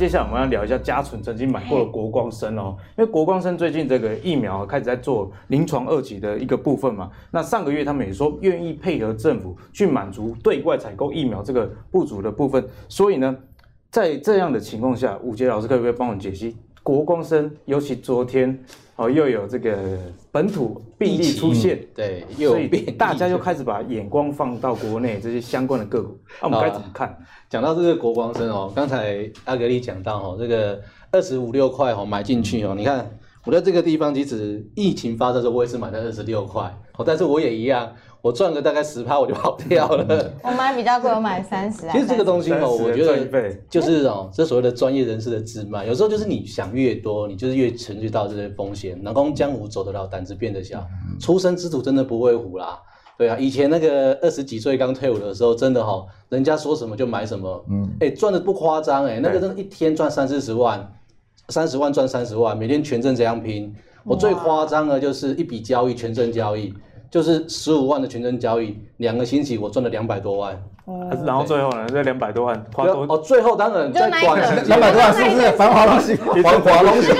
接下来我们要聊一下嘉纯曾经买过的国光生哦，因为国光生最近这个疫苗开始在做临床二级的一个部分嘛。那上个月他们也说愿意配合政府去满足对外采购疫苗这个不足的部分，所以呢，在这样的情况下，武杰老师可不可以帮我们解析国光生，尤其昨天？哦，又有这个本土病例出现，对，又大家又开始把眼光放到国内这些相关的个股，那、啊、我们该怎么看？讲到这个国光生哦，刚才阿格力讲到哦，这个二十五六块哦买进去哦，你看我在这个地方，即使疫情发生的时候，我也是买在二十六块哦，但是我也一样。我赚个大概十趴我就跑掉了。我买比较贵，我买三十。其实这个东西哦，我觉得就是 哦，这所谓的专业人士的自卖，有时候就是你想越多，你就是越承受到这些风险。能攻江湖走得了，胆子变得小。出生之犊真的不会虎啦。对啊，以前那个二十几岁刚退伍的时候，真的哈，人家说什么就买什么。嗯。哎，赚的不夸张哎，那个真的一天赚三四十万，三十万赚三十万，每天全阵这样拼。我最夸张的就是一笔交易全阵交易。就是十五万的全程交易，两个星期我赚了两百多万。哦，然后最后呢，这两百多万花多哦，最后当然在短两百多万是不是繁华东西？繁华东西。在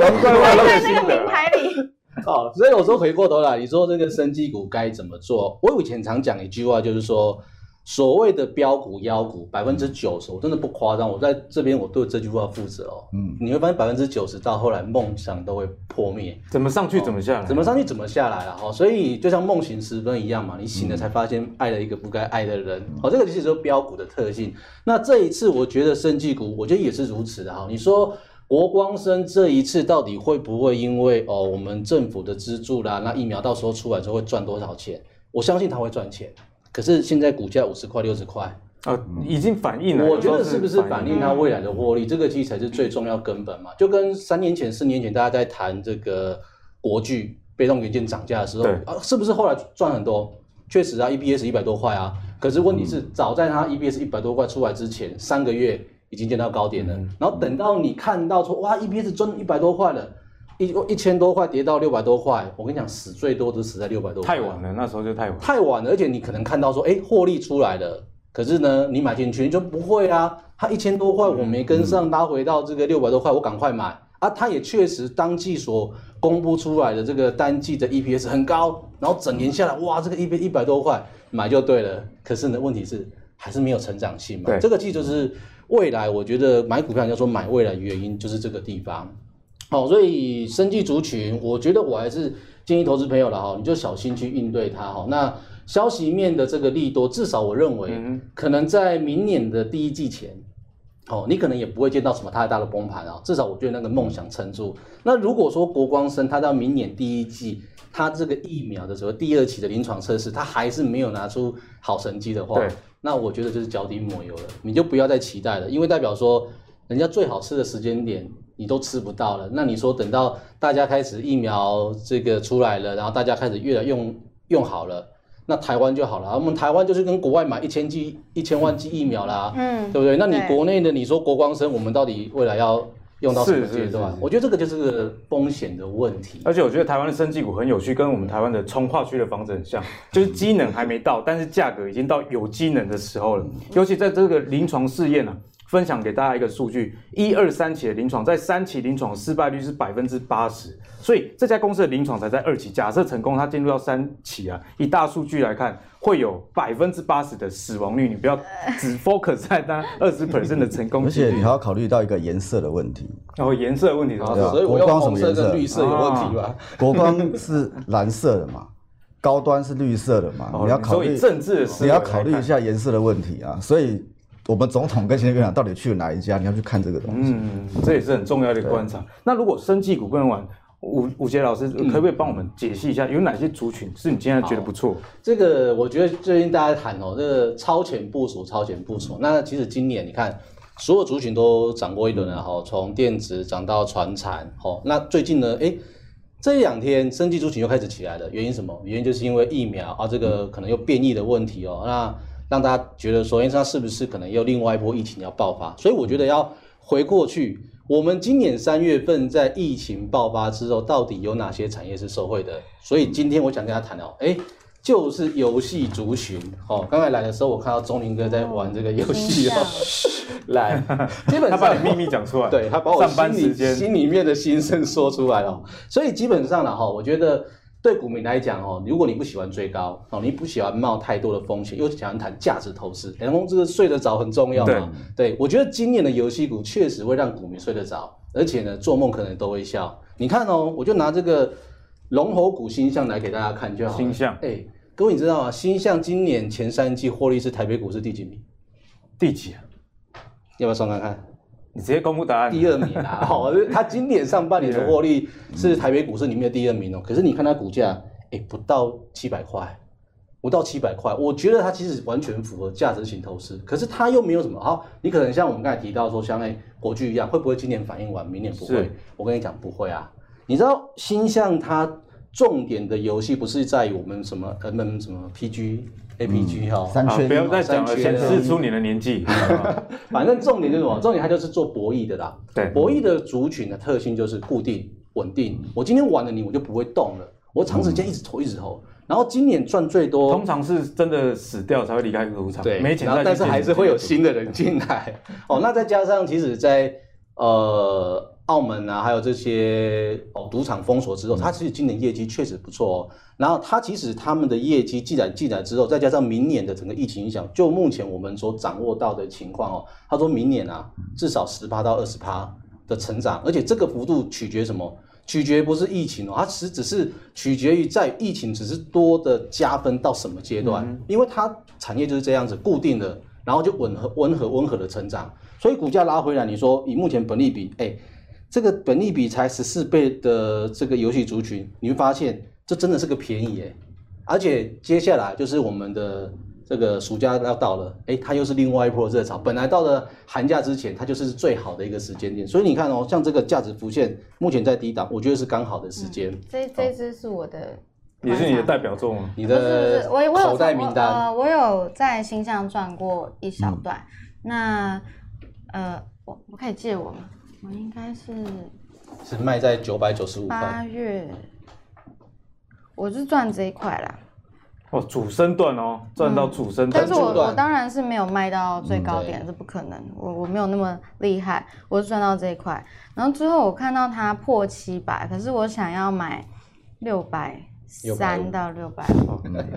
那个名牌里。哦，所以我说回过头来，你说这个生技股该怎么做？我以前常讲一句话，就是说。所谓的标股妖股，百分之九十，我真的不夸张。我在这边，我对这句话负责哦。嗯，你会发现百分之九十到后来梦想都会破灭。怎么上去怎么下来？怎么上去怎么下来了哈。所以就像梦醒时分一样嘛，你醒了才发现爱了一个不该爱的人。好，这个其实就是标股的特性。那这一次我觉得生技股，我觉得也是如此的哈。你说国光生这一次到底会不会因为哦我们政府的资助啦，那疫苗到时候出来之后会赚多少钱？我相信他会赚钱。可是现在股价五十块六十块啊，已经反映了。我觉得是不是反映它未来的获利？这个其实才是最重要根本嘛。就跟三年前、四年前大家在谈这个国巨被动元件涨价的时候，啊，是不是后来赚很多？确实啊，E B S 一百多块啊。可是问题是，早在它 E B S 一百多块出来之前，三个月已经见到高点了。然后等到你看到说，哇，E B S 赚一百多块了。一一千多块跌到六百多块，我跟你讲，死最多都死在六百多块。太晚了，那时候就太晚。太晚了，而且你可能看到说，哎，获利出来了，可是呢，你买进去你就不会啊。它一千多块我没跟上，拉回到这个六百多块，我赶快买啊。它也确实当季所公布出来的这个单季的 EPS 很高，然后整年下来，哇，这个 EPS 一百多块买就对了。可是呢，问题是还是没有成长性嘛。对，这个其实就是未来，我觉得买股票，人家说买未来原因就是这个地方。好，所以生技族群，我觉得我还是建议投资朋友了哈，你就小心去应对它哈。那消息面的这个利多，至少我认为，可能在明年的第一季前，哦，你可能也不会见到什么太大的崩盘啊。至少我觉得那个梦想撑住。那如果说国光生它到明年第一季，它这个疫苗的时候第二期的临床测试，它还是没有拿出好成绩的话，那我觉得就是脚底抹油了，你就不要再期待了，因为代表说人家最好吃的时间点。你都吃不到了，那你说等到大家开始疫苗这个出来了，然后大家开始越来用用好了，那台湾就好了。我们台湾就是跟国外买一千剂、一千万剂疫苗啦，嗯，对不对？那你国内的，你说国光生，我们到底未来要用到什么阶段？我觉得这个就是个风险的问题。而且我觉得台湾的生技股很有趣，跟我们台湾的从化区的房子很像，就是机能还没到，但是价格已经到有机能的时候了。尤其在这个临床试验啊。分享给大家一个数据：一二三期的临床，在三期临床失败率是百分之八十，所以这家公司的临床才在二期。假设成功，它进入到三期啊，以大数据来看，会有百分之八十的死亡率。你不要 只 focus 在那二十 percent 的成功，而且你还要考虑到一个颜色的问题。哦，颜色的问题是吧？所以国光什么颜色？绿色有问题吧？啊、国光是蓝色的嘛，高端是绿色的嘛？哦、你要考虑政治，你要考虑一下颜色的问题啊，所以。我们总统跟行政院长到底去了哪一家？你要去看这个东西。嗯，这也是很重要的一个观察。那如果生技股跟完，武武杰老师可不可以帮我们解析一下，有哪些族群是你现在觉得不错？这个我觉得最近大家谈哦，这个超前部署，超前部署。那其实今年你看，所有族群都涨过一轮了哈，从电子涨到船产。好，那最近呢，哎，这两天生技族群又开始起来了，原因什么？原因就是因为疫苗啊，这个可能又变异的问题哦。那让大家觉得，说，哎它是不是可能又另外一波疫情要爆发？所以我觉得要回过去，我们今年三月份在疫情爆发之后，到底有哪些产业是受惠的？所以今天我想跟大家谈哦，哎，就是游戏族群。哦，刚才来的时候，我看到钟林哥在玩这个游戏哦。来，基本上他把你秘密讲出来，对他把我心里心里面的心声说出来了。所以基本上呢，哈，我觉得对股民来讲，哦，如果你不喜欢追高，哦，你不喜欢冒太多的风险，又喜欢谈价值投资，然后这个睡得着很重要嘛。对，对，我觉得今年的游戏股确实会让股民睡得着，而且呢，做梦可能都会笑。你看哦，我就拿这个龙头股星象来给大家看就好。星象，哎，各位你知道吗？星象今年前三季获利是台北股市第几名？第几啊？要不要算看看？你直接公布答案。第二名啊！好，他今年上半年的获利是台北股市里面的第二名哦。可是你看它股价，哎，不到七百块，不到七百块。我觉得它其实完全符合价值型投资，可是它又没有什么好。你可能像我们刚才提到说，像哎国巨一样，会不会今年反应完，明年不会？我跟你讲，不会啊。你知道星象它重点的游戏不是在于我们什么 M M 什么 P G。A P G 哈，三圈，不要再讲了，显示出你的年纪。反正重点就是什么？重点它就是做博弈的啦。对，博弈的族群的特性就是固定稳定。我今天玩了你，我就不会动了。我长时间一直投，一直投。然后今年赚最多，通常是真的死掉才会离开赌场。对，没钱，但是还是会有新的人进来。哦，那再加上其实，在呃。澳门啊，还有这些哦，赌场封锁之后，它其实今年业绩确实不错哦。然后它其实他们的业绩既然进来之后，再加上明年的整个疫情影响，就目前我们所掌握到的情况哦，他说明年啊，至少十八到二十趴的成长，而且这个幅度取决什么？取决不是疫情哦，它其实只是取决于在疫情只是多的加分到什么阶段，因为它产业就是这样子固定的，然后就温和温和温和的成长，所以股价拉回来，你说以目前本利比，哎。这个本利比才十四倍的这个游戏族群，你会发现这真的是个便宜耶！而且接下来就是我们的这个暑假要到了，哎，它又是另外一波热潮。本来到了寒假之前，它就是最好的一个时间点。所以你看哦，像这个价值浮现目前在低档，我觉得是刚好的时间。嗯、这这支是我的，也是你的代表作吗？你的我我口袋名单。呃，我有在星象转过一小段。嗯、那呃，我我可以借我吗？我应该是是卖在九百九十五块。八月，我是赚这一块啦。哦，主升段哦，赚到主升段。但是我我当然是没有卖到最高点，这不可能。我我没有那么厉害，我是赚到这一块。然后之后我看到它破七百，可是我想要买六百。三到六百，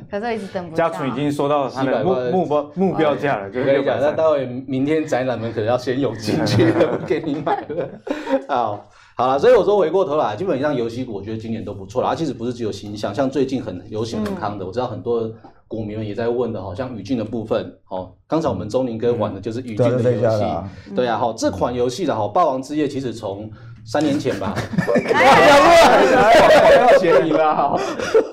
可是我一直等不到。家纯已经说到他的目目标目标价了，就跟你讲，那待会明天宅男们可能要先涌进去，不给你买了。好，好了，所以我说回过头来，基本上游戏股我觉得今年都不错了。它其实不是只有星象，像最近很流行很康的，我知道很多股民们也在问的，好像宇峻的部分，哦，刚才我们钟林哥玩的就是宇峻的游戏，对啊，好，这款游戏的好，霸王之夜其实从。三年前吧，哎呀，要嫌你了哈。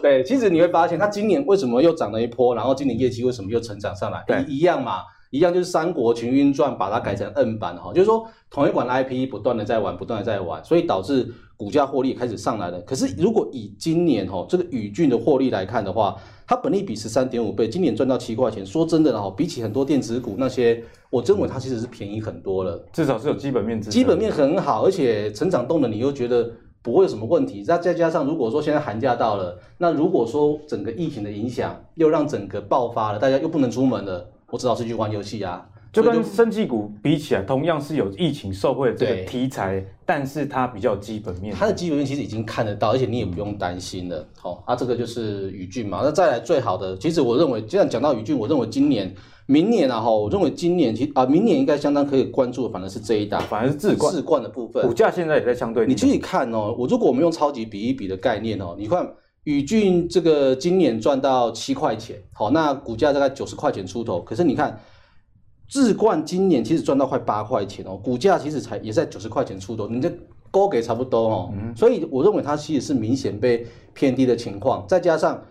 对，其实你会发现，它今年为什么又涨了一波，然后今年业绩为什么又成长上来？对，一样嘛，一样就是《三国群英传》把它改成 N 版哈，就是说同一款 IP 不断的在玩，不断的在玩，所以导致股价获利开始上来了。可是如果以今年哈这个宇峻的获利来看的话，它本利比十三点五倍，今年赚到七块钱。说真的哈，比起很多电子股那些，我认为它其实是便宜很多了。至少是有基本面，基本面很好，而且成长动能你又觉得不会有什么问题。再再加上，如果说现在寒假到了，那如果说整个疫情的影响又让整个爆发了，大家又不能出门了，我只好是去玩游戏啊。就跟生技股比起来，同样是有疫情受惠的这个题材，但是它比较基本面。它的基本面其实已经看得到，而且你也不用担心了。好、哦，啊，这个就是宇峻嘛。那再来最好的，其实我认为，既然讲到宇峻，我认为今年、明年啊，哈，我认为今年其实啊，明年应该相当可以关注的，反而是这一档，反而是自冠。自冠的部分，股价现在也在相对。你自己看哦，我如果我们用超级比一比的概念哦，你看宇峻这个今年赚到七块钱，好，那股价大概九十块钱出头，可是你看。智冠今年其实赚到快八块钱哦，股价其实才也在九十块钱出头，你这高给差不多哦，嗯、所以我认为它其实是明显被偏低的情况，再加上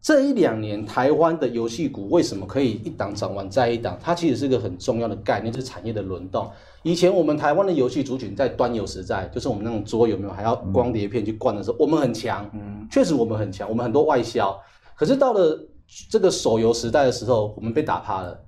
这一两年台湾的游戏股为什么可以一档涨完再一档，它其实是个很重要的概念，就是产业的轮动。以前我们台湾的游戏族群在端游时代，就是我们那种桌游有没有还要光碟片去灌的时候，我们很强，嗯，确实我们很强，我们很多外销，可是到了这个手游时代的时候，我们被打趴了。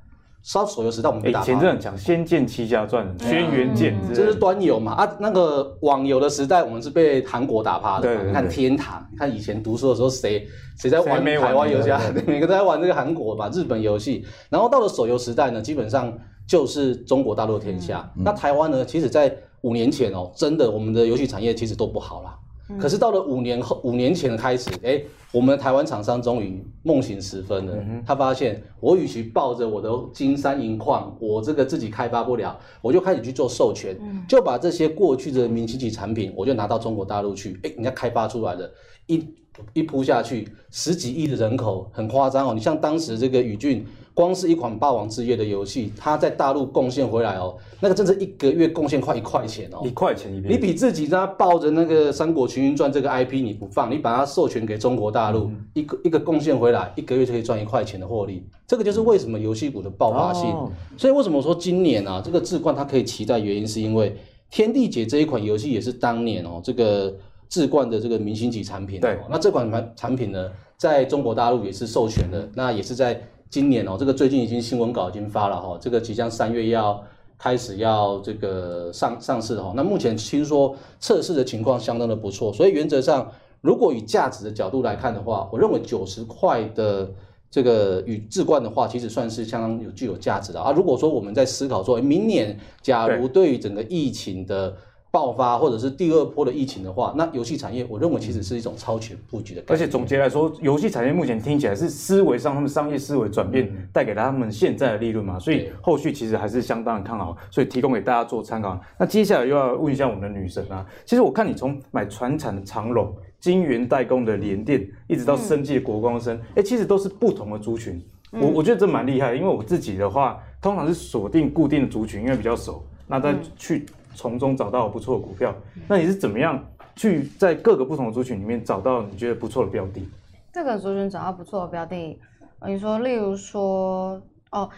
稍手游时代我们被打趴。以前真的很强，《仙剑奇侠传》、《轩辕剑》嗯，这是端游嘛啊，那个网游的时代，我们是被韩国打趴的嘛。对对对你看天堂，你看以前读书的时候，谁谁在玩台湾游戏？每个都在玩这个韩国嘛，日本游戏。然后到了手游时代呢，基本上就是中国大陆的天下。嗯那台湾呢，其实在五年前哦，真的我们的游戏产业其实都不好啦。可是到了五年后，五年前开始，哎，我们台湾厂商终于梦醒时分了。他发现，我与其抱着我的金山银矿，我这个自己开发不了，我就开始去做授权，就把这些过去的明星级产品，我就拿到中国大陆去，哎，人家开发出来了，一一铺下去，十几亿的人口，很夸张哦。你像当时这个宇峻。光是一款《霸王之夜》的游戏，它在大陆贡献回来哦，那个真是一个月贡献快一块钱哦，一块钱一边。你比自己在抱着那个《三国群英传》这个 IP 你不放，你把它授权给中国大陆，嗯、一个一个贡献回来，一个月就可以赚一块钱的获利。这个就是为什么游戏股的爆发性。哦、所以为什么说今年啊，这个智冠它可以期待，原因是因为《天地解》这一款游戏也是当年哦，这个置冠的这个明星级产品、哦。对，那这款产产品呢，在中国大陆也是授权的，那也是在。今年哦，这个最近已经新闻稿已经发了哈，这个即将三月要开始要这个上上市哈。那目前听说测试的情况相当的不错，所以原则上，如果以价值的角度来看的话，我认为九十块的这个与智冠的话，其实算是相当有具有价值的啊。如果说我们在思考说，明年假如对于整个疫情的爆发或者是第二波的疫情的话，那游戏产业我认为其实是一种超前布局的。而且总结来说，游戏产业目前听起来是思维上他们商业思维转变带给了他们现在的利润嘛，所以后续其实还是相当的看好，所以提供给大家做参考。那接下来又要问一下我们的女神啊，其实我看你从买船产的长荣、晶圆代工的联电，一直到生技的国光生，哎、嗯欸，其实都是不同的族群。我我觉得这蛮厉害的，因为我自己的话，通常是锁定固定的族群，因为比较熟，那再去。从中找到不错的股票，那你是怎么样去在各个不同的族群里面找到你觉得不错的标的？这个族群找到不错的标的，你说，例如说，哦，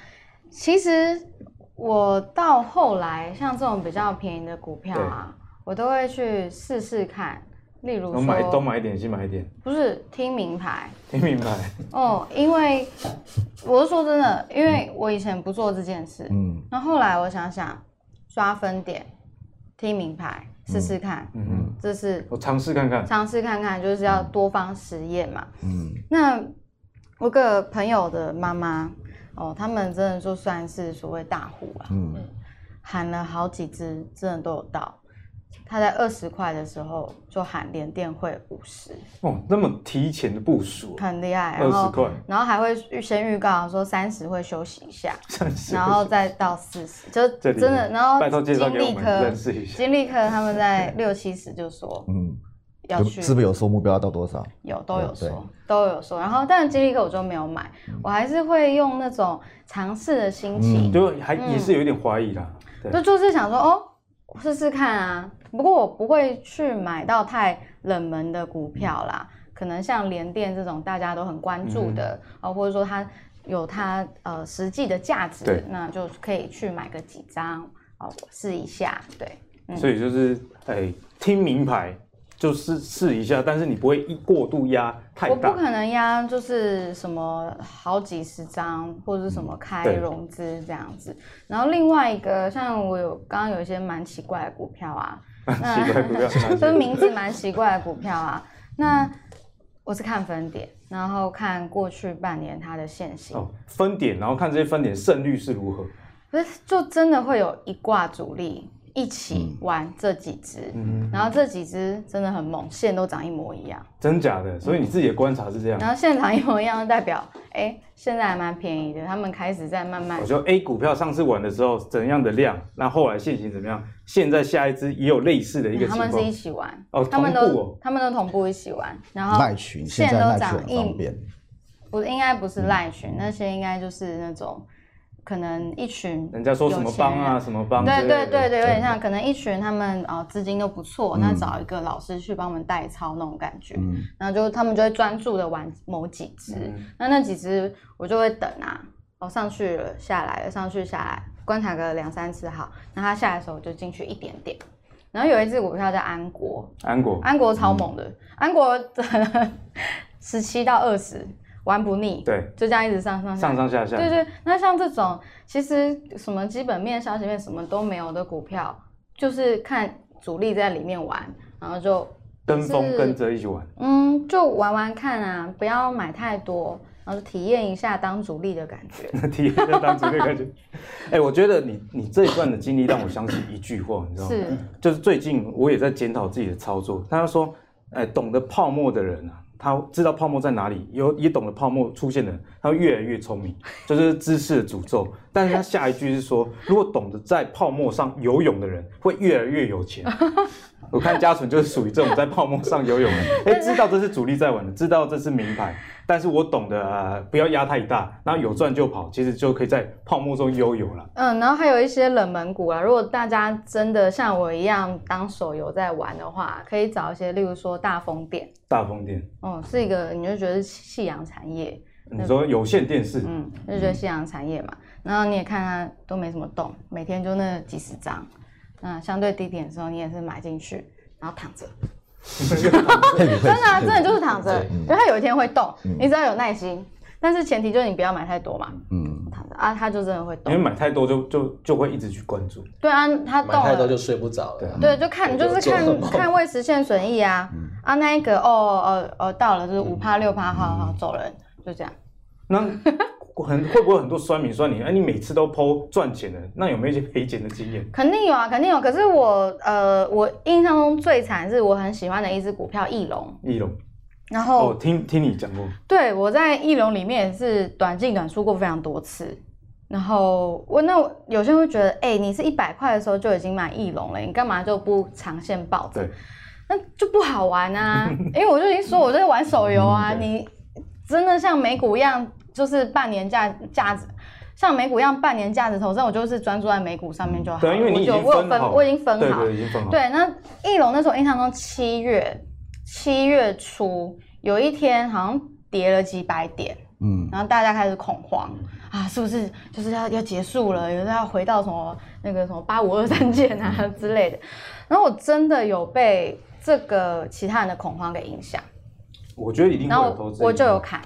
其实我到后来像这种比较便宜的股票啊，我都会去试试看。例如说，买东买一点，西买一点，不是听名牌，听名牌。哦，因为我是说真的，因为我以前不做这件事，嗯，那后来我想想，刷分点。听名牌试试看，嗯嗯，这是我尝试看看，尝试看看，就是要多方实验嘛，嗯。那我个朋友的妈妈，哦，他们真的就算是所谓大户啊，嗯，喊了好几只，真的都有到。他在二十块的时候就喊联电会五十哦，那么提前的部署，很厉害。二十块，然后还会预先预告说三十会休息一下，然后再到四十，就真的。然后金立科，金立科他们在六七十就说，嗯，要去，是不是有说目标要到多少？有，都有说，都有说。然后，但是金立科我就没有买，我还是会用那种尝试的心情，就还也是有一点怀疑啦，就就是想说哦。试试看啊，不过我不会去买到太冷门的股票啦，可能像联电这种大家都很关注的啊、嗯，或者说它有它呃实际的价值，那就可以去买个几张哦，试一下。对、嗯，所以就是哎、欸，听名牌。就是试一下，但是你不会一过度压太大。我不可能压，就是什么好几十张或者是什么开融资这样子。然后另外一个，像我有刚刚有一些蛮奇怪的股票啊，奇怪股票，就是名字蛮奇怪的股票啊。那我是看分点，然后看过去半年它的现形。哦，分点，然后看这些分点胜率是如何？不是，就真的会有一挂主力。一起玩这几只、嗯，然后这几只真的很猛，线都长一模一样，真假的？所以你自己的观察是这样。然后现场一模一样，代表哎，现在还蛮便宜的，他们开始在慢慢。我说 A 股票上次玩的时候怎样的量，那后来线型怎么样？现在下一只也有类似的一个情况。他们是一起玩哦，他们都同步哦，他们都同步一起玩，然后赖群线都长一，不应该不是赖群、嗯，那些应该就是那种。可能一群人家说什么帮啊，什么帮？对对对对，有点像可能一群他们哦资金都不错，那、嗯、找一个老师去帮我们代操那种感觉，嗯，然后就他们就会专注的玩某几只、嗯，那那几只我就会等啊，哦上去了下来了，上去下来观察个两三次好，那他下来的时候我就进去一点点，然后有一只股票叫安国，安国。安国超猛的，嗯、安国 十七到二十。玩不腻，对，就这样一直上上上上下下，对对。那像这种其实什么基本面、消息面什么都没有的股票，就是看主力在里面玩，然后就跟风跟着一起玩，嗯，就玩玩看啊，不要买太多。然后体验一下当主力的感觉，体验一下当主力的感觉。哎、欸，我觉得你你这一段的经历让我想起一句话，你知道吗？是，就是最近我也在检讨自己的操作。他说，哎、欸，懂得泡沫的人啊，他知道泡沫在哪里，有也懂得泡沫出现的人，他会越来越聪明，就是知识的诅咒。但是他下一句是说，如果懂得在泡沫上游泳的人，会越来越有钱。我看嘉纯就是属于这种在泡沫上游泳的，哎、知道这是主力在玩的，知道这是名牌，但是我懂得、呃、不要压太大，然后有赚就跑，其实就可以在泡沫中悠游了。嗯，然后还有一些冷门股啊，如果大家真的像我一样当手游在玩的话，可以找一些，例如说大风电。大风电，嗯，是一个你就觉得是夕阳产业。你说有线电视，嗯，就觉得夕阳产业嘛，然后你也看它都没什么动，每天就那几十张。那相对低点的时候，你也是买进去，然后躺着，真的啊，真的就是躺着，因为它有一天会动，你只要有耐心，但是前提就是你不要买太多嘛，嗯，躺着啊，它就真的会动，因为买太多就就就会一直去关注，对啊，它动买太多就睡不着了，对，就看就是看看未实现损益啊，啊那一个哦哦哦到了就是五趴六趴，好好走人，就这样，那。很会不会很多酸民酸你？哎，你每次都 po 赚钱的，那有没有一些赔钱的经验？肯定有啊，肯定有。可是我呃，我印象中最惨是我很喜欢的一只股票翼龙。翼龙。然后哦，听听你讲过。对，我在翼龙里面也是短进短出过非常多次。然后我那有些人会觉得，哎，你是一百块的时候就已经买翼龙了，你干嘛就不长线抱着？那就不好玩啊，因为我就已经说我在玩手游啊，你真的像美股一样。就是半年价价值，像美股一样半年价值投资，我就是专注在美股上面就好了。对，因为你已经我有分，我已经分好。对，对，已经分好。对，那翼龙那时候印象中七月七月初有一天好像跌了几百点，嗯，然后大家开始恐慌啊，是不是就是要要结束了，有时要回到什么那个什么八五二三件啊之类的。然后我真的有被这个其他人的恐慌给影响。我觉得一定会有投资。我就有砍。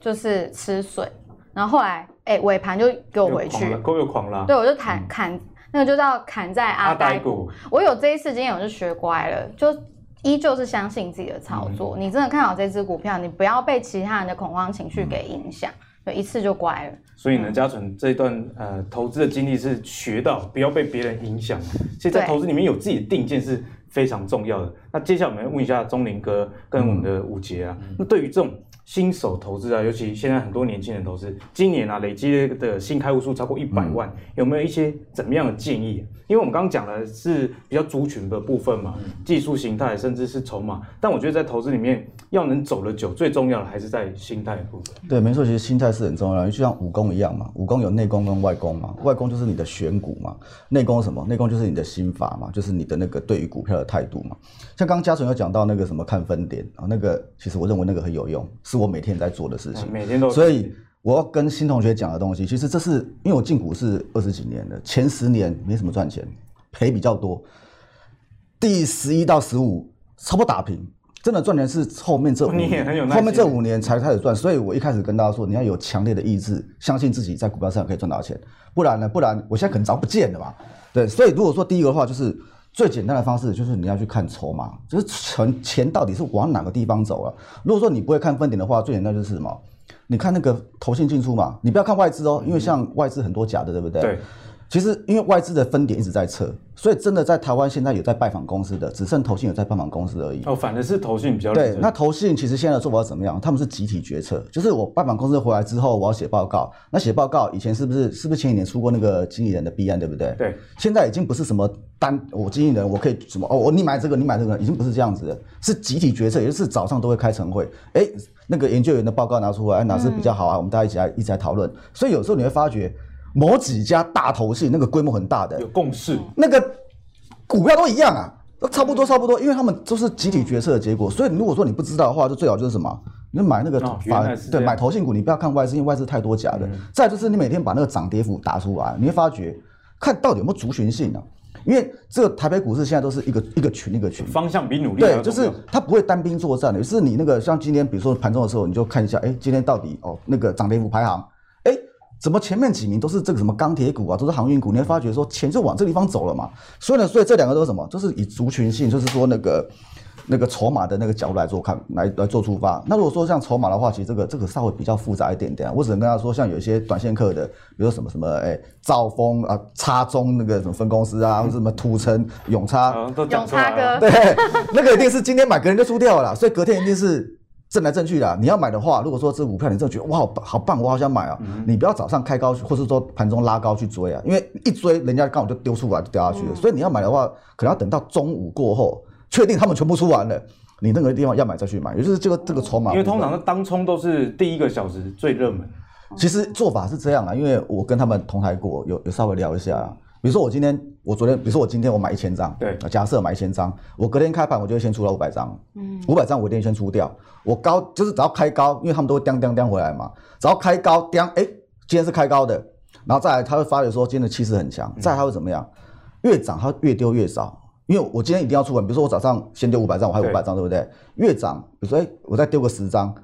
就是吃水，然后后来哎尾盘就给我回去，够有狂了。对，我就砍、嗯、砍，那个就叫砍在阿呆股。我有这一次经验，我就学乖了，就依旧是相信自己的操作。嗯、你真的看好这支股票，你不要被其他人的恐慌情绪给影响，就、嗯、一次就乖了。所以呢，嘉纯这一段呃投资的经历是学到不要被别人影响。其实在投资里面有自己的定见是非常重要的。那接下来我们问一下钟林哥跟我们的武杰啊，嗯、那对于这种。新手投资啊，尤其现在很多年轻人投资，今年啊累积的新开户数超过一百万，嗯、有没有一些怎么样的建议？因为我们刚刚讲的是比较族群的部分嘛，技术形态甚至是筹码，但我觉得在投资里面要能走得久，最重要的还是在心态的部分。对，没错，其实心态是很重要的，就像武功一样嘛，武功有内功跟外功嘛，外功就是你的选股嘛，内功什么？内功就是你的心法嘛，就是你的那个对于股票的态度嘛。像刚刚嘉纯有讲到那个什么看分点啊，那个其实我认为那个很有用。是我每天在做的事情，每天都。所以我要跟新同学讲的东西，其实这是因为我进股市二十几年了，前十年没什么赚钱，赔比较多。第十一到十五差不多打平，真的赚钱是后面这五年，后面这五年才开始赚。所以我一开始跟大家说，你要有强烈的意志，相信自己在股票上可以赚到钱，不然呢？不然我现在可能早不见了嘛。对，所以如果说第一个的话，就是。最简单的方式就是你要去看筹码，就是钱钱到底是往哪个地方走了。如果说你不会看分点的话，最简单就是什么？你看那个投信进出嘛，你不要看外资哦，因为像外资很多假的，对不对？对。其实因为外资的分点一直在撤，所以真的在台湾现在有在拜访公司的，只剩投信有在拜访公司而已。哦，反而是投信比较对。那投信其实现在的做法是怎么样？他们是集体决策，就是我拜访公司回来之后，我要写报告。那写报告以前是不是是不是前几年出过那个经理人的弊案，对不对？对。现在已经不是什么单我经理人我可以什么哦，我你买这个你买这个，已经不是这样子的，是集体决策，也就是早上都会开晨会，哎，那个研究员的报告拿出来，哪是比较好啊？嗯、我们大家一起来一起来讨论。所以有时候你会发觉。某几家大投信那个规模很大的，有共识，那个股票都一样啊，都差不多差不多，因为他们都是集体决策的结果。所以如果说你不知道的话，就最好就是什么，你买那个法、哦、对买投信股，你不要看外资，因为外资太多假的。嗯、再就是你每天把那个涨跌幅打出来，你会发觉看到底有没有族群性啊？因为这个台北股市现在都是一个一个群一个群，方向比努力对，就是它不会单兵作战的，是你那个像今天，比如说盘中的时候，你就看一下，哎，今天到底哦那个涨跌幅排行，哎，怎么前面几名都是这个什么钢铁股啊，都是航运股，你会发觉说钱就往这个地方走了嘛。所以呢，所以这两个都是什么？就是以族群性，就是说那个。那个筹码的那个角度来做看，来来做出发。那如果说像筹码的话，其实这个这个稍微比较复杂一点点。我只能跟他说，像有一些短线客的，比如说什么什么，哎，兆丰啊，叉中那个什么分公司啊，或者什么土城永插，永插哥，对，那个一定是今天买，隔天就出掉了啦，所以隔天一定是挣来挣去的。你要买的话，如果说这股票你真的觉得哇好好棒，我好想买啊，嗯、你不要早上开高，或是说盘中拉高去追啊，因为一追人家刚好就丢出来就掉下去了。嗯、所以你要买的话，可能要等到中午过后。确定他们全部出完了，你那个地方要买再去买，也就是这个这个筹码。因为通常是当冲都是第一个小时最热门。其实做法是这样啊，因为我跟他们同台过，有有稍微聊一下。比如说我今天，我昨天，比如说我今天我买一千张，对，假设买一千张，我隔天开盘我就会先出了五百张，嗯，五百张我一定先出掉。我高就是只要开高，因为他们都会叮叮叮回来嘛，只要开高叮，哎，今天是开高的，然后再来他会发觉说今天的气势很强，再来他会怎么样？越涨他越丢越少。因为我今天一定要出完，比如说我早上先丢五百张，我还有五百张，对不对？越涨，比如说哎，我再丢个十张，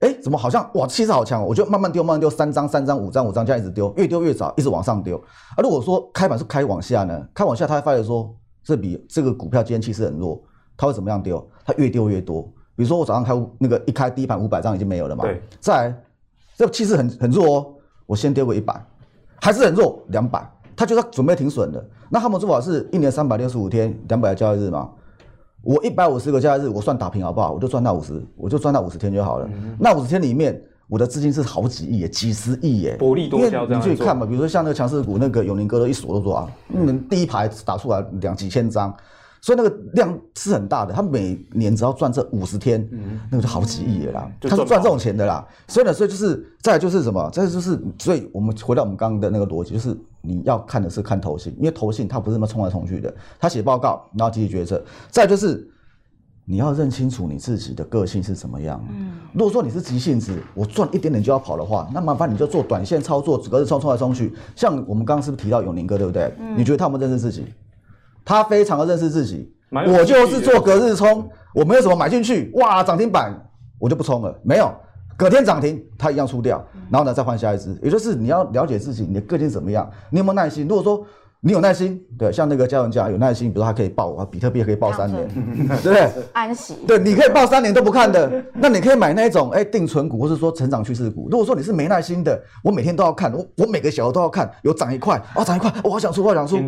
哎，怎么好像哇气势好强，我就慢慢丢，慢慢丢，三张三张五张五张这样一直丢，越丢越少，一直往上丢。啊，如果说开盘是开往下呢？开往下，他会发现说这笔这个股票今天气势很弱，他会怎么样丢？他越丢越多。比如说我早上开那个一开第一盘五百张已经没有了嘛？对。再来，这气势很很弱哦，我先丢个一百，还是很弱，两百。他就是准备停损的，那他们做法是一年三百六十五天，两百个交易日嘛。我一百五十个交易日，我算打平好不好？我就赚到五十，我就赚到五十天就好了。嗯、那五十天里面，我的资金是好几亿耶，几十亿耶。薄利多销，你去看嘛，比如说像那个强势股，那个永宁哥的一锁都做啊，嗯，第一排打出来两几千张。所以那个量是很大的，他每年只要赚这五十天，嗯、那个就好几亿了啦。嗯、他是赚这种钱的啦。所以呢，所以就是再来就是什么？再就是，所以我们回到我们刚刚的那个逻辑，就是你要看的是看投信，因为投信它不是那么冲来冲去的，他写报告然后集体决策。再就是你要认清楚你自己的个性是怎么样。嗯，如果说你是急性子，我赚一点点就要跑的话，那麻烦你就做短线操作，隔日冲冲来冲去。像我们刚刚是不是提到永宁哥，对不对？嗯、你觉得他们认识自己？他非常的认识自己，我就是做隔日冲，我没有什么买进去，哇，涨停板我就不冲了，没有，隔天涨停他一样出掉，然后呢再换下一只，也就是你要了解自己，你的个性怎么样，你有没有耐心？如果说你有耐心，对，像那个嘉文讲有耐心，比如说他可以报啊，比特币可以报三年，对不对？安息。对，你可以报三年都不看的，那你可以买那一种哎定存股，或是说成长趋势股。如果说你是没耐心的，我每天都要看，我我每个小时都要看，有涨一块哦，涨一块，我好想出，我好想出。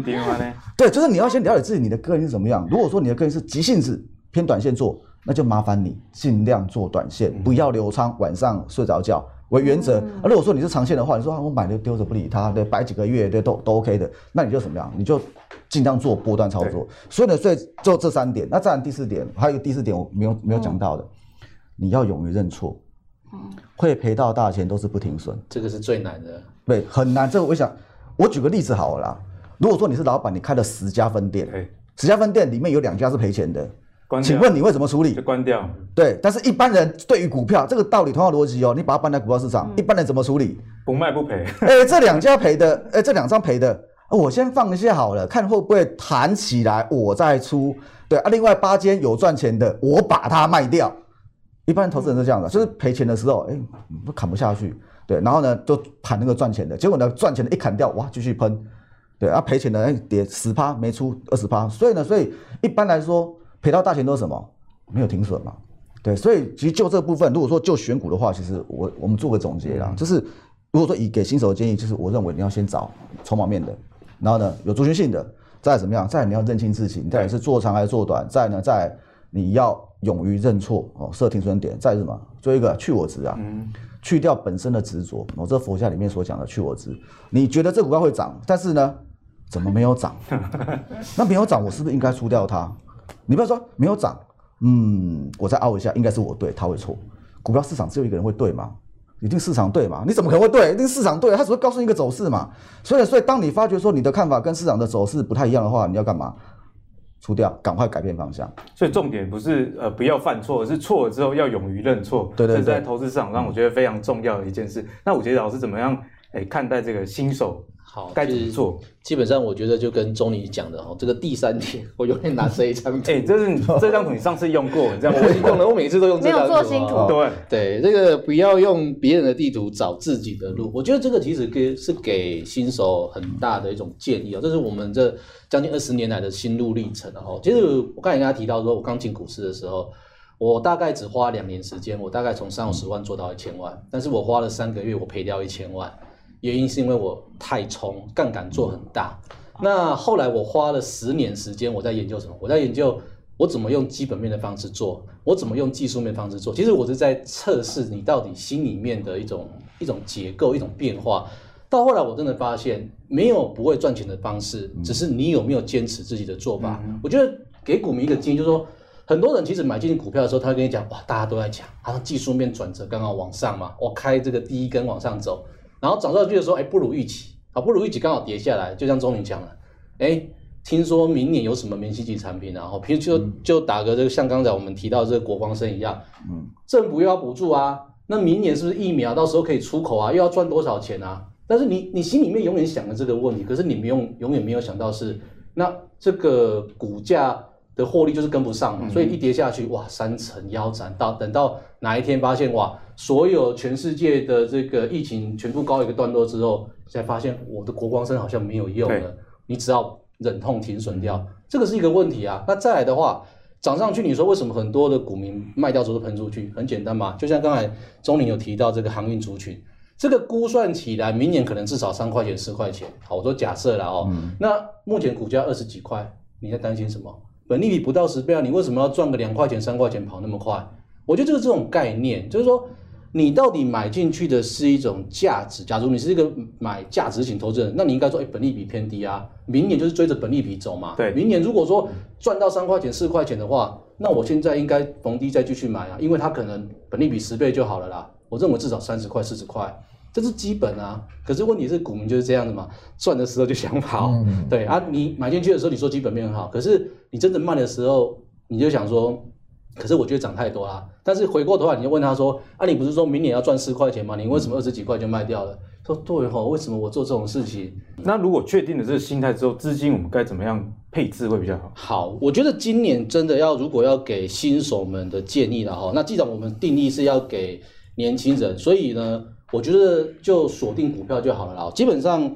对，就是你要先了解自己，你的个性是怎么样。如果说你的个性是急性子，偏短线做，那就麻烦你尽量做短线，不要留仓，晚上睡着觉。为原则，啊，如果说你是长线的话，你说啊，我买了丢着不理它，对，摆几个月，对，都都 OK 的，那你就怎么样？你就尽量做波段操作。所以呢，所以就这三点。那再然第四点，还有第四点我没有没有讲到的，嗯、你要勇于认错。嗯，会赔到大钱都是不停损，这个是最难的。对，很难。这个我想，我举个例子好了啦。如果说你是老板，你开了十家分店，十家分店里面有两家是赔钱的。请问你会怎么处理？就关掉。对，但是一般人对于股票这个道理同样逻辑哦，你把它搬来股票市场，嗯、一般人怎么处理？不卖不赔。哎、欸，这两家赔的，哎、欸，这两张赔的，我先放一下好了，看会不会弹起来，我再出。对啊，另外八间有赚钱的，我把它卖掉。一般投资人是这样的，就是赔钱的时候，哎、欸，都砍不下去。对，然后呢，就盘那个赚钱的，结果呢，赚钱的一砍掉，哇，继续喷。对啊，赔钱的哎跌十趴没出二十趴，所以呢，所以一般来说。赔到大钱都是什么？没有停损嘛？对，所以其实就这部分，如果说就选股的话，其实我我们做个总结啦，嗯、就是如果说以给新手的建议，就是我认为你要先找筹码面的，然后呢有族群性的，再怎么样，再你要认清自己，你到底是做长还是做短，再呢再你要勇于认错哦，设停损点，再是什么？做一个去我执啊，嗯、去掉本身的执着。我这佛教里面所讲的去我执，你觉得这股票会涨，但是呢怎么没有涨？那没有涨，我是不是应该出掉它？你不要说没有涨，嗯，我再凹一下，应该是我对，他会错。股票市场只有一个人会对吗？一定市场对嘛？你怎么可能会对？一定市场对，他只会告诉你一个走势嘛。所以，所以当你发觉说你的看法跟市场的走势不太一样的话，你要干嘛？出掉，赶快改变方向。所以重点不是呃不要犯错，而是错了之后要勇于认错。对对对，这是在投资市场上我觉得非常重要的一件事。嗯、那我觉得老师怎么样诶看待这个新手好，该怎么做？基本上我觉得就跟钟离讲的哦，这个第三点，我永远拿这一张图。哎、欸，这是你 这张图你上次用过，你这样我已经用了，我每次都用这张图。没有做新图。对对，这个不要用别人的地图找自己的路。我觉得这个其实给是给新手很大的一种建议哦，这是我们这将近二十年来的心路历程哦。其实我刚才跟大家提到说，我刚进股市的时候，我大概只花两年时间，我大概从三五十万做到一千万，但是我花了三个月，我赔掉一千万。原因是因为我太冲，杠杆做很大。那后来我花了十年时间，我在研究什么？我在研究我怎么用基本面的方式做，我怎么用技术面的方式做。其实我是在测试你到底心里面的一种一种结构、一种变化。到后来我真的发现，没有不会赚钱的方式，只是你有没有坚持自己的做法。我觉得给股民一个建议，就是说，很多人其实买进股票的时候，他会跟你讲，哇，大家都在讲，他说技术面转折刚刚往上嘛，我开这个第一根往上走。然后涨上去的时候，哎，不如预期啊，不如预期刚好跌下来，就像钟明讲了，哎，听说明年有什么明星级产品，然后譬如就就打个这个像刚才我们提到这个国光生一样，嗯，政府又要补助啊，那明年是不是疫苗到时候可以出口啊，又要赚多少钱啊？但是你你心里面永远想着这个问题，可是你没有永远没有想到是那这个股价。的获利就是跟不上嘛，所以一跌下去，哇，三成腰斩到等到哪一天发现哇，所有全世界的这个疫情全部告一个段落之后，才发现我的国光生好像没有用了，你只要忍痛停损掉，这个是一个问题啊。那再来的话，涨上去，你说为什么很多的股民卖掉之后喷出去？很简单嘛，就像刚才钟林有提到这个航运族群，这个估算起来，明年可能至少三块钱、四块钱。好，我说假设了哦，那目前股价二十几块，你在担心什么？本利比不到十倍啊，你为什么要赚个两块钱、三块钱跑那么快？我觉得就是这种概念，就是说你到底买进去的是一种价值。假如你是一个买价值型投资人，那你应该说，哎，本利比偏低啊，明年就是追着本利比走嘛。对，明年如果说赚到三块钱、四块钱的话，那我现在应该逢低再继续买啊，因为它可能本利比十倍就好了啦。我认为至少三十块、四十块。这是基本啊，可是问题是股民就是这样的嘛，赚的时候就想跑，嗯、对啊，你买进去的时候你说基本面很好，可是你真的卖的时候你就想说，可是我觉得涨太多啦。但是回过头来你就问他说，啊，你不是说明年要赚四块钱吗？你为什么二十几块就卖掉了？说对吼，为什么我做这种事情？那如果确定了这个心态之后，资金我们该怎么样配置会比较好？好，我觉得今年真的要如果要给新手们的建议了哈，那既然我们定义是要给年轻人，所以呢。我觉得就锁定股票就好了啦。基本上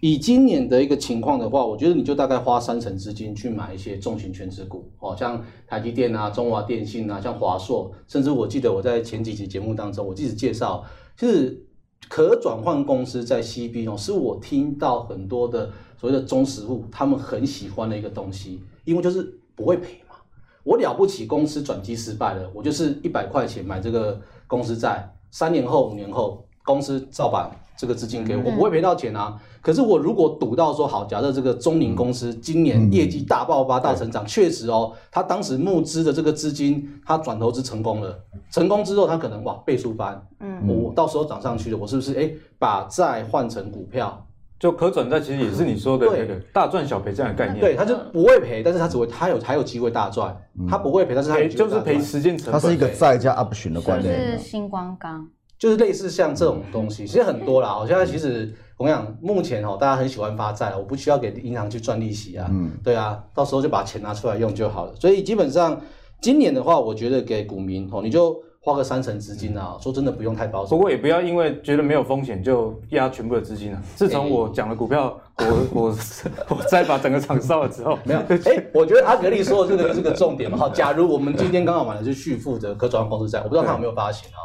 以今年的一个情况的话，我觉得你就大概花三成资金去买一些重型全值股，哦，像台积电啊、中华电信啊、像华硕，甚至我记得我在前几期节目当中，我一直介绍，就是可转换公司在 CB 哦，是我听到很多的所谓的中实户他们很喜欢的一个东西，因为就是不会赔嘛。我了不起，公司转机失败了，我就是一百块钱买这个公司债，三年后、五年后。公司照把这个资金给我，我不会赔到钱啊。可是我如果赌到说好，假设这个中宁公司今年业绩大爆发、大成长，确实哦，他当时募资的这个资金，他转投资成功了，成功之后他可能哇倍数翻，嗯，我到时候涨上去了，我是不是哎把债换成股票，就可转债其实也是你说的那个大赚小赔这样的概念，对，他就不会赔，但是他只会他有还有机会大赚，他不会赔，但是他就是赔时间成本，它是一个债加 option 的观念，是星光钢。就是类似像这种东西，其实很多啦。我现在其实我跟你讲，目前哦，大家很喜欢发债，我不需要给银行去赚利息啊。嗯，对啊，到时候就把钱拿出来用就好了。所以基本上今年的话，我觉得给股民哦，你就花个三成资金啊。说真的，不用太保守。不过也不要因为觉得没有风险就压全部的资金啊。自从我讲了股票，我我 我再把整个场烧了之后，没有。哎，我觉得阿格力说的这个是个重点嘛。好，假如我们今天刚好买的是旭富的可转换公司债，我不知道他有没有发行啊。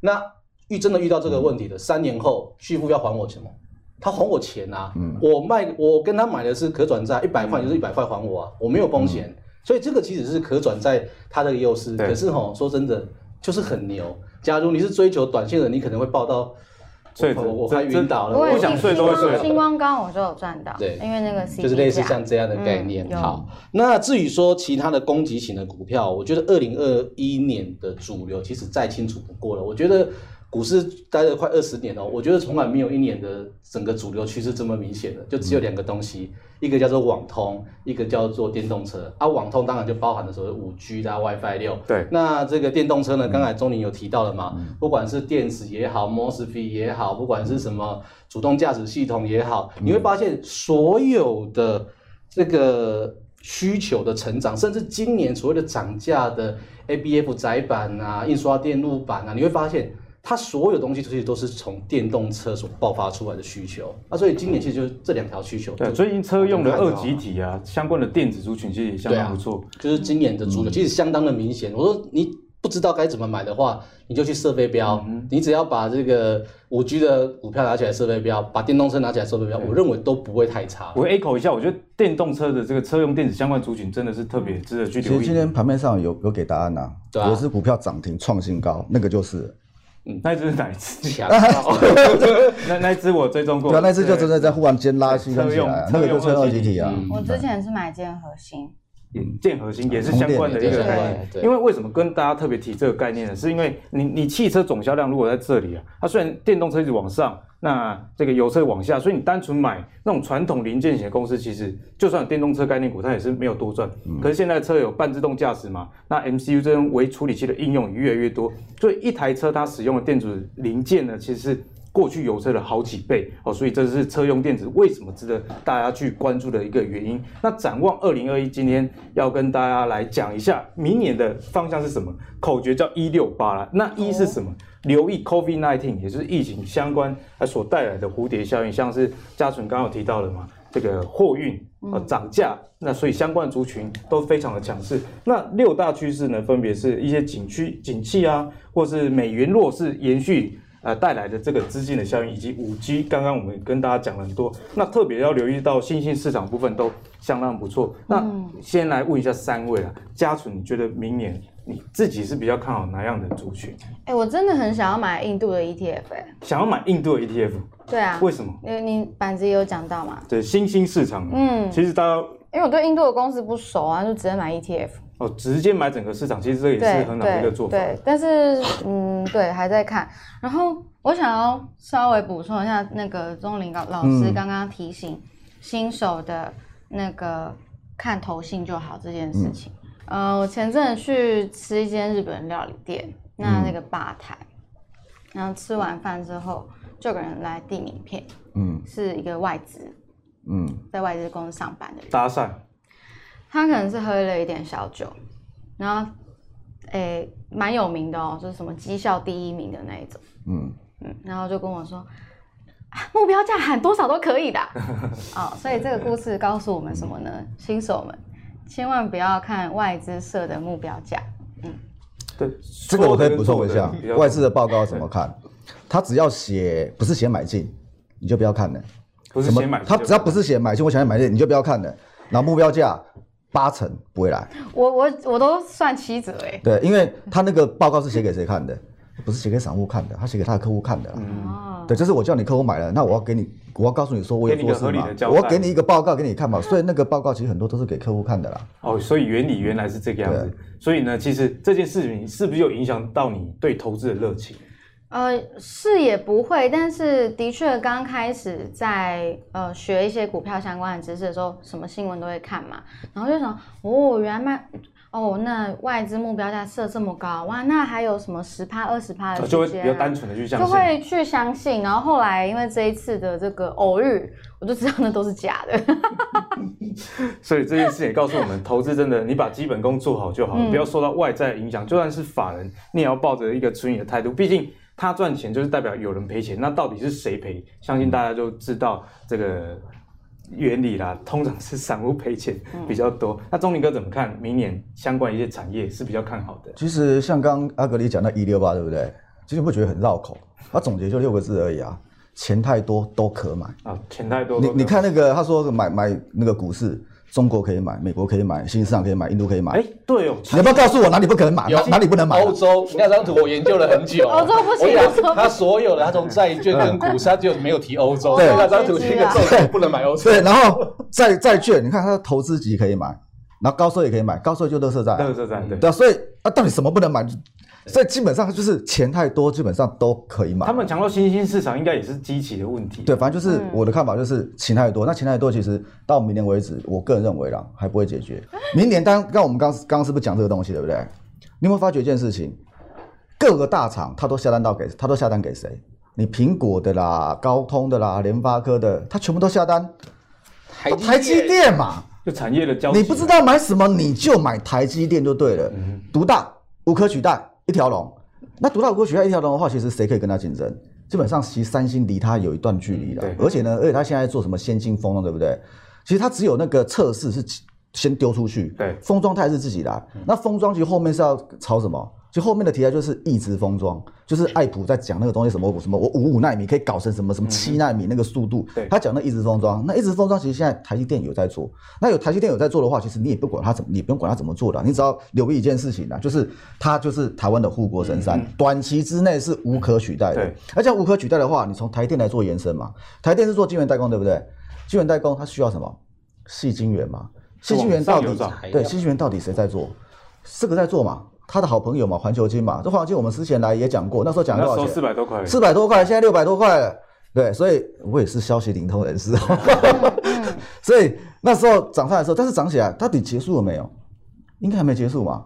那遇真的遇到这个问题的，三年后旭富要还我钱吗？他还我钱啊！嗯、我卖我跟他买的是可转债，一百块就是一百块还我啊！我没有风险，嗯、所以这个其实是可转债它的优势。对可是吼，说真的，就是很牛。假如你是追求短线的，你可能会报到，我我快晕倒了。不想睡都会睡。星光刚我就有赚到，对，因为那个就是类似像这样的概念。嗯、好，那至于说其他的攻击型的股票，我觉得二零二一年的主流其实再清楚不过了。我觉得。股市待了快二十年哦，我觉得从来没有一年的整个主流趋势这么明显的，就只有两个东西，嗯、一个叫做网通，一个叫做电动车。啊，网通当然就包含了所谓五 G 啦、WiFi 六。对。那这个电动车呢？刚才钟林有提到了嘛？嗯、不管是电子也好，Mosfet 也好，不管是什么主动驾驶系统也好，嗯、你会发现所有的这个需求的成长，甚至今年所谓的涨价的 ABF 窄板啊、印刷电路板啊，你会发现。它所有东西其实都是从电动车所爆发出来的需求啊，所以今年其实就是这两条需求。对，最近车用的二极体啊，相关的电子族群其实也相当不错。就是今年的主流其实相当的明显。我说你不知道该怎么买的话，你就去设飞镖，你只要把这个五 G 的股票拿起来设飞标，把电动车拿起来设飞标，我认为都不会太差。我 echo 一下，我觉得电动车的这个车用电子相关族群真的是特别值得去留意。其实今天盘面上有有给答案呐，有只股票涨停创新高，那个就是。嗯，那只是哪一只？那那只我追踪过。对啊，那只就真的在忽然间拉起来，那个就车二级体啊。我之前是买建核心，嗯，建核心也是相关的一个概念。因为为什么跟大家特别提这个概念呢？是因为你你汽车总销量如果在这里啊，它虽然电动车一直往上。那这个油车往下，所以你单纯买那种传统零件型的公司，其实就算有电动车概念股，它也是没有多赚。嗯、可是现在车有半自动驾驶嘛，那 MCU 这种微处理器的应用也越来越多，所以一台车它使用的电子零件呢，其实是过去油车的好几倍哦。所以这是车用电子为什么值得大家去关注的一个原因。那展望二零二一，今天要跟大家来讲一下明年的方向是什么？口诀叫一六八啦。那一是什么？哦留意 COVID nineteen，也就是疫情相关它所带来的蝴蝶效应，像是嘉纯刚刚有提到的嘛，这个货运啊涨价，那所以相关族群都非常的强势。那六大趋势呢，分别是一些景区景气啊，或是美元弱势延续呃带来的这个资金的效应，以及五 G。刚刚我们跟大家讲了很多，那特别要留意到新兴市场部分都相当不错。那先来问一下三位啊，家纯，你觉得明年？你自己是比较看好哪样的族群？哎、欸，我真的很想要买印度的 ETF，哎、欸，想要买印度的 ETF？对啊，为什么？因为你板子也有讲到嘛，对，新兴市场，嗯，其实大家，因为我对印度的公司不熟啊，就直接买 ETF。哦，直接买整个市场，其实这也是很好的一个做法。对，对，但是，嗯，对，还在看。然后我想要稍微补充一下，那个钟林老老师刚刚提醒新手的那个看头信就好这件事情。嗯。呃，我前阵子去吃一间日本料理店，那那个吧台，嗯、然后吃完饭之后，就有个人来递名片，嗯，是一个外资，嗯，在外资公司上班的人，搭讪，他可能是喝了一点小酒，然后，诶，蛮有名的哦，就是什么绩效第一名的那一种，嗯嗯，然后就跟我说，啊、目标价喊多少都可以的，哦，所以这个故事告诉我们什么呢？新手们。千万不要看外资设的目标价，嗯，对，这个我可以补充一下，外资的报告怎么看？他只要写不是写买进，你就不要看了。不是写买，他只要不是写买进，我想要买进，你就不要看了。然后目标价八成不会来。我我我都算七折哎。对，因为他那个报告是写给谁看的？不是写给散户看的，他写给他的客户看的。嗯，对，就是我叫你客户买了，那我要给你。我要告诉你说，我有做事嘛，我要给你一个报告给你看嘛，所以那个报告其实很多都是给客户看的啦。哦，所以原理原来是这个样子。对所以呢，其实这件事情是不是又影响到你对投资的热情？呃，是也不会，但是的确刚开始在呃学一些股票相关的知识的时候，什么新闻都会看嘛，然后就想，哦，原来卖。哦，那外资目标价设这么高哇？那还有什么十趴、二十趴的、啊？就会比较单纯的去相信，就会去相信。然后后来因为这一次的这个偶遇，我就知道那都是假的。所以这件事也告诉我们，投资真的，你把基本功做好就好，嗯、不要受到外在影响。就算是法人，你也要抱着一个存疑的态度。毕竟他赚钱就是代表有人赔钱，那到底是谁赔？相信大家就知道这个。原理啦，通常是散户赔钱比较多。嗯、那钟林哥怎么看？明年相关一些产业是比较看好的。其实像刚阿格里讲到一六八，对不对？其实会觉得很绕口。他总结就六个字而已啊，钱太多都可买啊，钱太多。你你看那个他说买买那个股市。中国可以买，美国可以买，新兴市场可以买，印度可以买。哎，对哦，你要不要告诉我哪里不可能买？有哪里不能买？欧洲，你看这张图，我研究了很久。欧洲不行，他所有的他从债券跟股市，他就没有提欧洲。对，那张图是一个重点，不能买欧洲。对，然后债债券，你看他投资级可以买，然后高收也可以买，高收就乐色债。乐色债，对。对，所以啊，到底什么不能买？所以基本上就是钱太多，基本上都可以买。他们讲到新兴市场，应该也是机器的问题。对，反正就是我的看法就是钱太多，那钱太多其实到明年为止，我个人认为啦，还不会解决。明年当刚我们刚刚刚是不是讲这个东西，对不对？你有没有发觉一件事情？各个大厂他都下单到给，他都下单给谁？你苹果的啦、高通的啦、联发科的，他全部都下单台台积电嘛，就产业的交。你不知道买什么，你就买台积电就对了，独大无可取代，一条龙。那独大无可取代一条龙的话，其实谁可以跟他竞争？基本上，其实三星离他有一段距离了。而且呢，而且他现在做什么先进封装，对不对？其实他只有那个测试是先丢出去，对，封装他还是自己来。那封装其实后面是要朝什么？就后面的题材就是一直封装，就是爱普在讲那个东西什么什么，我五五纳米可以搞成什么什么七纳米那个速度。他讲那一直封装，那一直封装其实现在台积电有在做。那有台积电有在做的话，其实你也不管他怎么，你不用管他怎么做的，你只要留意一件事情啊，就是它就是台湾的护国神山，短期之内是无可取代的。而且无可取代的话，你从台电来做延伸嘛，台电是做晶圆代工，对不对？晶圆代工它需要什么？细晶圆嘛，细晶圆到底对细晶圆到底谁在做？四个在做嘛。他的好朋友嘛，环球金嘛，这环球金我们之前来也讲过，那时候讲多少钱？四百多块，四百多块，现在六百多块了。对，所以我也是消息灵通人士，所以那时候涨上来的时候，但是涨起来，到底结束了没有？应该还没结束嘛。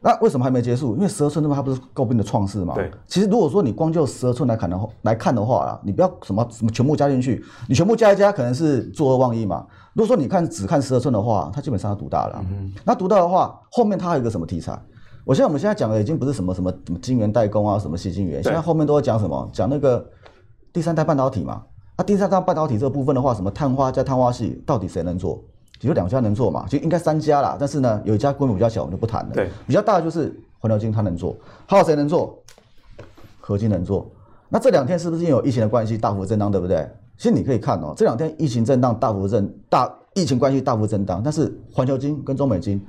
那为什么还没结束？因为十二寸那么它不是诟病的创世嘛。对。其实如果说你光就十二寸来看的话，来看的话啊，你不要什么什么全部加进去，你全部加一加，可能是坐二望一嘛。如果说你看只看十二寸的话，它基本上它独大了。嗯。那独大的话，后面它还有一个什么题材？我现在我们现在讲的已经不是什么什么什么晶圆代工啊，什么矽晶圆，现在后面都在讲什么？讲那个第三代半导体嘛。那、啊、第三代半导体这个部分的话，什么碳化加碳化系，到底谁能做？只有两家能做嘛，就应该三家啦。但是呢，有一家规模比较小，我们就不谈了。对，比较大的就是环球金，它能做。还有谁能做？合金能做。那这两天是不是因为有疫情的关系大幅震荡，对不对？其实你可以看哦，这两天疫情震荡大幅震大，疫情关系大幅震荡，但是环球金跟中美金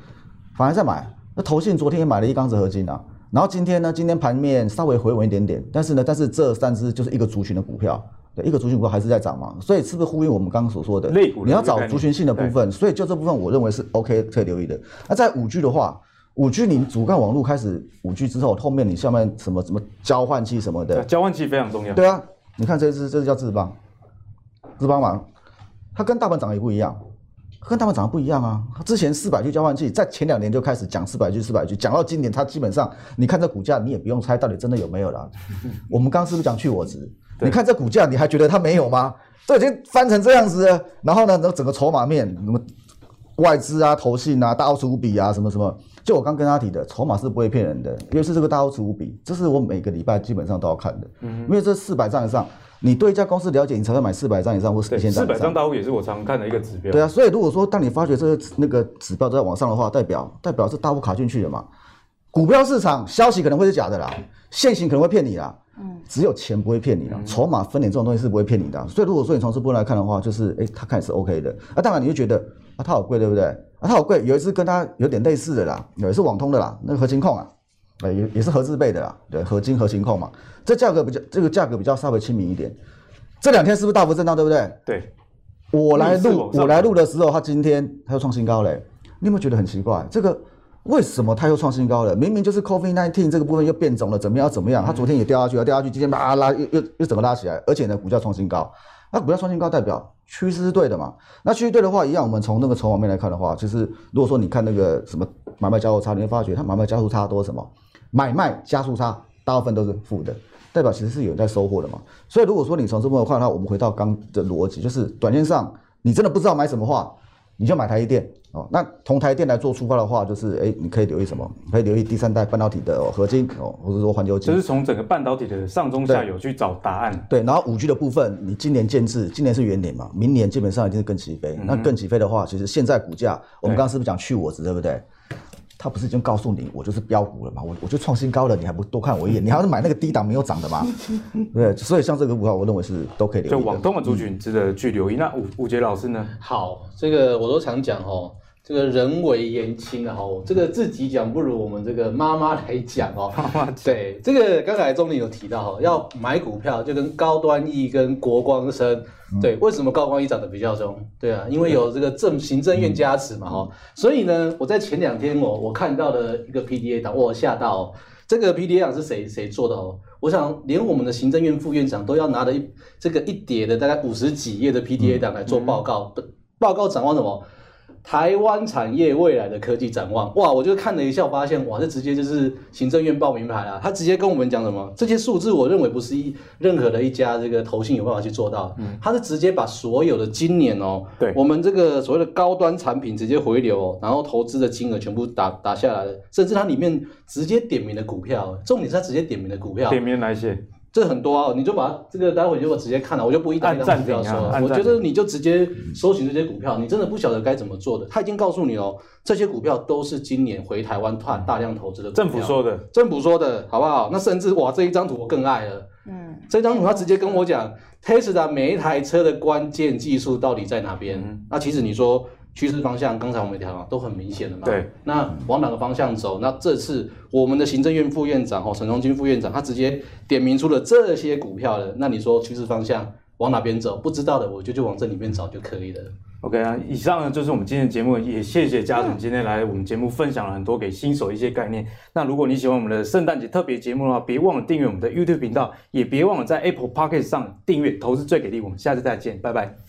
反而在买。那投信昨天也买了一缸子合金啊，然后今天呢，今天盘面稍微回稳一点点，但是呢，但是这三只就是一个族群的股票，对，一个族群股票还是在涨嘛，所以是不是呼应我们刚刚所说的？你要找族群性的部分，所以就这部分我认为是 OK 可以留意的。那在五 G 的话，五 G 你主干网络开始五 G 之后，后面你下面什么什么交换器什么的，交换器非常重要。对啊，你看这只这只叫智邦，智邦嘛，它跟大盘涨也不一样。跟他们长得不一样啊！之前四百句交换器，在前两年就开始讲四百句、四百句讲到今年，它基本上，你看这股价，你也不用猜到底真的有没有了。我们刚刚是不是讲去我值？你看这股价，你还觉得它没有吗？都已经翻成这样子了，然后呢，那整个筹码面，什么外资啊、投信啊、大奥持比啊，什么什么，就我刚跟他提的，筹码是不会骗人的，尤其是这个大奥持比，这是我每个礼拜基本上都要看的，因为这四百张以上。你对一家公司了解，你才会买四百张以上或是一千张。四百张大户也是我常看的一个指标。对啊，所以如果说当你发觉这个那个指标都在往上的话，代表代表是大户卡进去了嘛？股票市场消息可能会是假的啦，现行可能会骗你啦。嗯。只有钱不会骗你啦，筹码分点这种东西是不会骗你的。所以如果说你从这部分来看的话，就是哎，它看是 OK 的。啊，当然你就觉得啊，它好贵，对不对？啊，它好贵。有一次跟它有点类似的啦，有一次网通的啦，那个合金控啊。哎，也也是合字辈的啦，对，合金合金控嘛，这价格比较，这个价格比较稍微亲民一点。这两天是不是大幅震荡，对不对？对。我来录，我来录的时候，它今天它又创新高嘞。你有没有觉得很奇怪？这个为什么它又创新高了？明明就是 COVID nineteen 这个部分又变种了，怎么样怎么样？它昨天也掉下去了，掉下去，今天啪拉又又又整个拉起来，而且呢，股价创新高。那股价创新高代表趋势是对的嘛？那趋势对的话，一样，我们从那个筹码面来看的话，就是如果说你看那个什么买卖交互差，你会发觉它买卖加速差多什么？买卖加速差大部分都是负的，代表其实是有人在收获的嘛。所以如果说你从这部分看的话，我们回到刚的逻辑，就是短线上你真的不知道买什么话，你就买台积电哦。那同台积电来做出发的话，就是哎，你可以留意什么？可以留意第三代半导体的合金哦，或者说环球金。就是从整个半导体的上中下游去找答案。对，然后五 G 的部分，你今年建制，今年是元年嘛，明年基本上一定是更起飞。嗯、那更起飞的话，其实现在股价，我们刚刚是不是讲去我值，对不对？他不是已经告诉你，我就是标股了嘛？我我就创新高了，你还不多看我一眼？你还是买那个低档没有涨的嘛？对，所以像这个股票，我认为是都可以留意。就网通的族群值得去留意。嗯、那武武杰老师呢？好，这个我都常讲哦，这个人微言轻的哈，这个自己讲不如我们这个妈妈来讲哦。妈妈讲。对，这个刚才钟林有提到哈，要买股票就跟高端 E 跟国光生。对，为什么高光一涨得比较重？对啊，因为有这个政行政院加持嘛，哈、嗯，所以呢，我在前两天我我看到了一个 PDA 档，我吓到，这个 PDA 档是谁谁做的哦？我想连我们的行政院副院长都要拿着一这个一叠的大概五十几页的 PDA 档来做报告，报告展望什么？台湾产业未来的科技展望，哇！我就看了一下，我发现哇，这直接就是行政院报名牌啊！他直接跟我们讲什么？这些数字，我认为不是一任何的一家这个投信有办法去做到。嗯，他是直接把所有的今年哦，对，我们这个所谓的高端产品直接回流，哦，然后投资的金额全部打打下来的，甚至它里面直接点名的股票，重点是他直接点名的股票，点名哪些？这很多啊，你就把这个待会就直接看了，我就不一单一单股票说了。我觉得你就直接搜寻这些股票，你真的不晓得该怎么做的。他已经告诉你哦，这些股票都是今年回台湾大大量投资的股票。政府说的，政府说的好不好？那甚至哇，这一张图我更爱了。嗯，这张图他直接跟我讲，Tesla 每一台车的关键技术到底在哪边？嗯、那其实你说。趋势方向，刚才我们也讲了，都很明显的嘛。对，那往哪个方向走？那这次我们的行政院副院长哦，陈荣金副院长，他直接点名出了这些股票了。那你说趋势方向往哪边走？不知道的，我就就往这里面找就可以了。OK 啊，以上呢就是我们今天的节目，也谢谢家总今天来我们节目分享了很多给新手一些概念。那如果你喜欢我们的圣诞节特别节目的话，别忘了订阅我们的 YouTube 频道，也别忘了在 Apple Podcast 上订阅《投资最给力》。我们下次再见，拜拜。